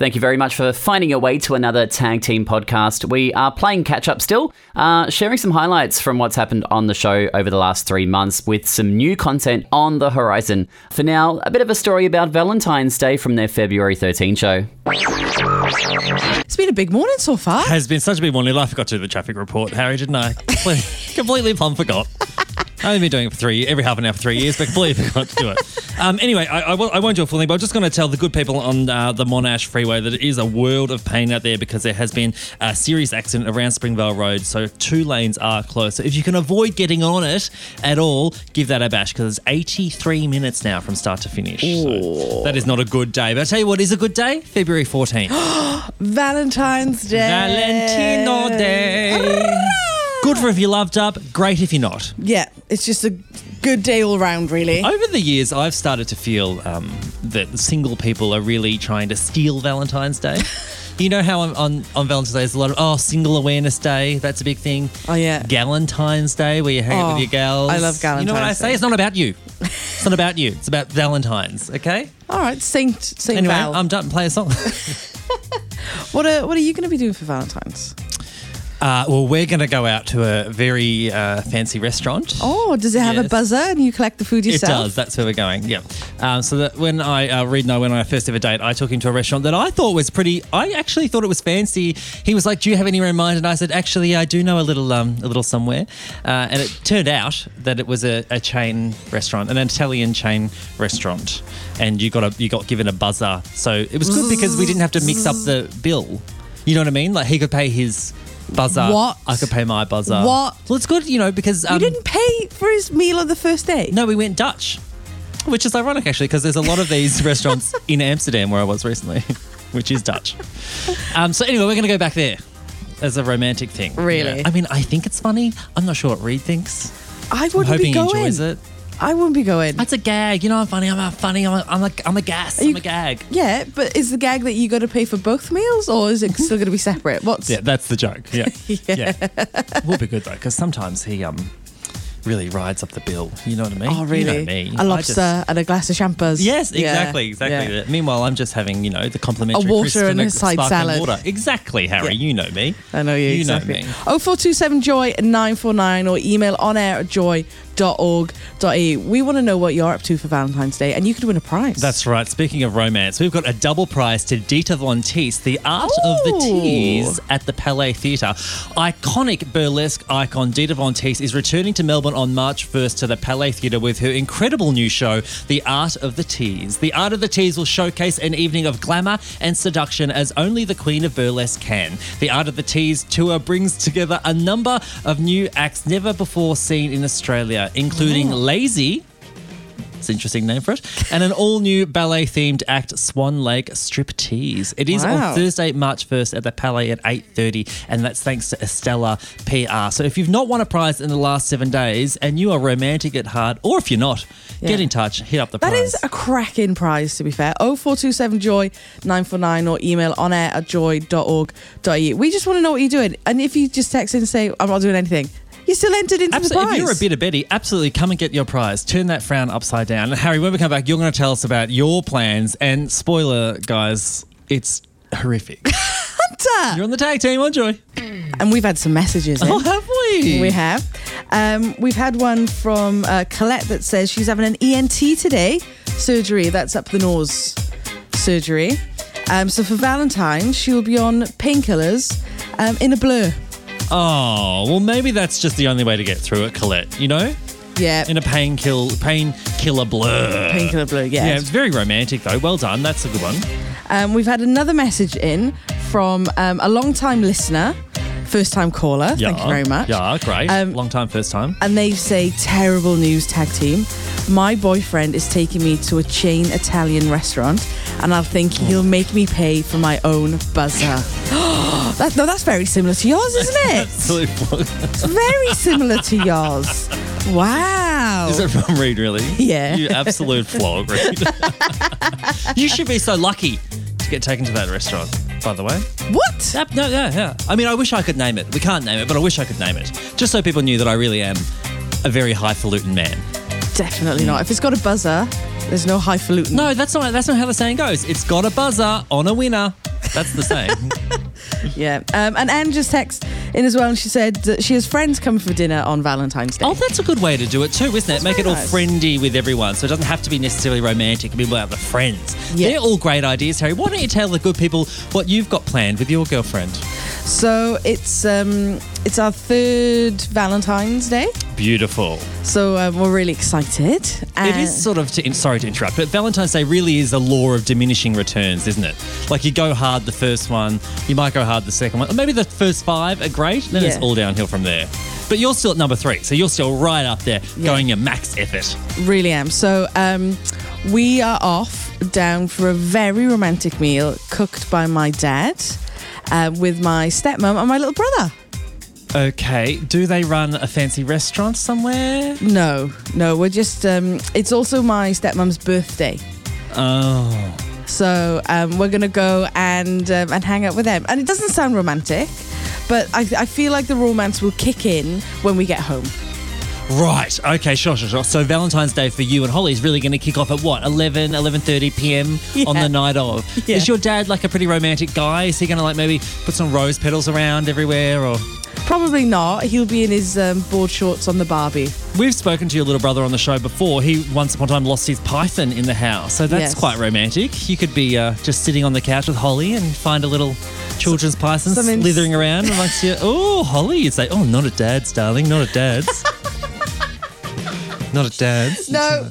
Thank you very much for finding your way to another Tag Team podcast. We are playing catch up still, uh, sharing some highlights from what's happened on the show over the last three months with some new content on the horizon. For now, a bit of a story about Valentine's Day from their February 13 show. It's been a big morning so far. Has been such a big morning. I forgot to do the traffic report, Harry, didn't I? Completely, completely plumb forgot. I've only been doing it for three, every half an hour for three years, but completely forgot to do it. Um, anyway, I, I, won't, I won't do a full thing, but I'm just going to tell the good people on uh, the Monash Freeway that it is a world of pain out there because there has been a serious accident around Springvale Road. So two lanes are closed. So if you can avoid getting on it at all, give that a bash because it's 83 minutes now from start to finish. So that is not a good day. But I tell you what is a good day? February 14th. Valentine's Day. Valentino Day. Good for if you're loved up, great if you're not. Yeah, it's just a good day all round, really. Over the years, I've started to feel um, that single people are really trying to steal Valentine's Day. you know how on, on, on Valentine's Day there's a lot of, oh, Single Awareness Day, that's a big thing. Oh, yeah. Galentine's Day, where you hang out Oh, with your gals. I love Galentine's You know what I say? Day. It's not about you. It's not about you. It's about Valentine's, okay? All right, Saint Saint Anyway, Val. I'm done. Play a song. what are what are you going to be doing for Valentine's? Uh, well, we're going to go out to a very uh, fancy restaurant. Oh, does it have a buzzer and you collect the food yourself? It does. That's where we're going. Yeah. Um, so that when I uh, Reed and I went on our first ever date, I took him to a restaurant that I thought was pretty. I actually thought it was fancy. He was like, "Do you have anywhere in mind?" And I said, "Actually, I do know a little, um, a little somewhere." Uh, and it turned out that it was a, a chain restaurant, an Italian chain restaurant, and you got a you got given a buzzer. So it was good because we didn't have to mix up the bill. You know what I mean? Like he could pay his buzzer. What? I could pay my buzzer. What? Well, it's good, you know, because um, you didn't pay for his meal on the first day. no, we went Dutch, which is ironic actually, because there's a lot of these restaurants in Amsterdam where I was recently, which is Dutch. Um, so anyway, we're going to go back there as a romantic thing. Really? Yeah. I mean, I think it's funny. I'm not sure what Reed thinks. I I'm wouldn't hoping be he enjoys it. I wouldn't be going. That's a gag. You know, I'm funny. I'm a funny. I'm a, I'm a, I'm a gas. You- I'm a gag. yeah, but is the gag that you got to pay for both meals, or is it still going to be separate? What's Yeah, that's the joke. Yeah. yeah. Will be good though, because sometimes he um really rides up the bill. You know what I mean? Oh, really? You know me. A I lobster just- and a glass of champers. Yes, Yeah, exactly, exactly. yeah. Meanwhile, I'm just having, you know, the complimentary A water crisp and a side salad. Water. Exactly, Harry. Yeah. You know me. I know you. You exactly. know me. 0427 Joy 949 or email on air at joy.org.au. We want to know what you're up to for Valentine's Day, and you could win a prize. That's right. Speaking of romance, we've got a double prize to Dita Von Teese, the art of the Ooh. tease at the Palais Theatre. Iconic burlesque icon Dita Von Teese is returning to Melbourne on March 1st to the Palais Theatre with her incredible new show, The Art of the Tease. The Art of the Tease will showcase an evening of glamour and seduction as only the Queen of Burlesque can. The Art of the Tease tour brings together a number of new acts never before seen in Australia, Uh, including oh. Lazy. It's an interesting name for it. And an all new ballet themed act, Swan Lake Striptease. It is Wow. on Thursday, March 1st at the Palais at 8.30, and that's thanks to Estella PR. So if you've not won a prize in the last seven days and you are romantic at heart, or if you're not, get in touch, hit up the That prize. is a cracking prize, to be fair. 0427 Joy 949 or email on air at joy.org.au. We just want to know what you're doing. And if you just text in and say, I'm not doing anything, you're still entered into the Absolutely. prize. If you're a bit of Betty, absolutely come and get your prize. Turn that frown upside down. And Harry, when we come back, you're going to tell us about your plans. And spoiler, guys, it's horrific. Hunter! You're on the tag team, on Joy. and we've had some messages. In. Oh, have we? We have. Um, we've had one from uh, Colette that says she's having an ENT today, surgery. That's up the nose surgery. Um, so for Valentine's, she will be on painkillers um, in a blur. Oh, well, maybe that's just the only way to get through it, Colette. You know, Yeah, in a painkiller painkiller blur. painkiller blur. Yeah. Yeah, it's very romantic though. Well done. That's a good one. Um, we've had another message in from um, a long-time listener, first-time caller. Thank you very much. Yeah, great. Um, Long time, first time. And they say, terrible news, tag team. My boyfriend is taking me to a chain Italian restaurant, and I'm thinking he'll make me pay for my own buzzer. that, no, that's very similar to yours, isn't it? It's very similar to yours. Wow. Is it from Reed, really? Yeah. You absolute flog, Reed. you should be so lucky to to get taken to that restaurant, by the way. What? Yep, no, yeah, yeah. I mean, I wish I could name it. We can't name it, but I wish I could name it. Just so people knew that I really am a very highfalutin man. Definitely not. If it's got a buzzer, there's no highfalutin. No, that's not. That's not how the saying goes. It's got a buzzer on a winner. That's the saying. Yeah. Um, and Anne just texted in as well, and she said that she has friends coming for dinner on Valentine's Day. oh, that's a good way to do it too, isn't it? Make it very all nice. friendly with everyone, so it doesn't have to be necessarily romantic. It can be about the friends. They're all great ideas, Harry. Why don't you tell the good people what you've got planned with your girlfriend? So it's um, it's our third Valentine's Day. Beautiful. So um, we're really excited. It is sort of, to, sorry to interrupt, but Valentine's Day really is a law of diminishing returns, isn't it? Like you go hard the first one, you might go hard the second one, or maybe the first five are great, then it's all downhill from there. But you're still at number three, so you're still right up there, Yeah. going your max effort. Really am. So um, we are off down for a very romantic meal cooked by my dad uh, with my stepmom and my little brother. Okay, do they run a fancy restaurant somewhere? No, no, we're just. Um, it's also my stepmom's birthday. Oh, So um, we're gonna go and um, and hang out with them. And it doesn't sound romantic, but I, I feel like the romance will kick in when we get home. Right. Okay, sure, sure, sure. So Valentine's Day for you and Holly is really going to kick off at what, 11, 11.30 p.m. on the night of? Yeah. Is your dad like a pretty romantic guy? Is he going to like maybe put some rose petals around everywhere or... Probably not. He'll be in his um, board shorts on the Barbie. We've spoken to your little brother on the show before. He once upon a time lost his python in the house, so that's Yes. quite romantic. You could be uh, just sitting on the couch with Holly and find a little children's python slithering around amongst you. Oh, Holly, you'd say, "Oh, not at dad's, darling, not at dad's, not a dad's." No.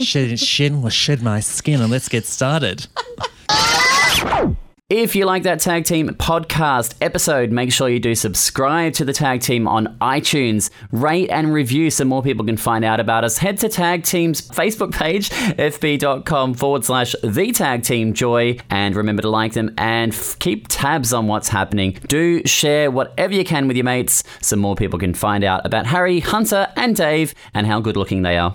Shed, shed, shed my skin and let's get started. If you like that Tag Team podcast episode, make sure you do subscribe to the Tag Team on iTunes, rate and review so more people can find out about us. Head to Tag Team's Facebook page, fb.com forward slash the Tag Team Joy, and remember to like them and f- keep tabs on what's happening. Do share whatever you can with your mates so more people can find out about Harry, Hunter, and Dave and how good looking they are.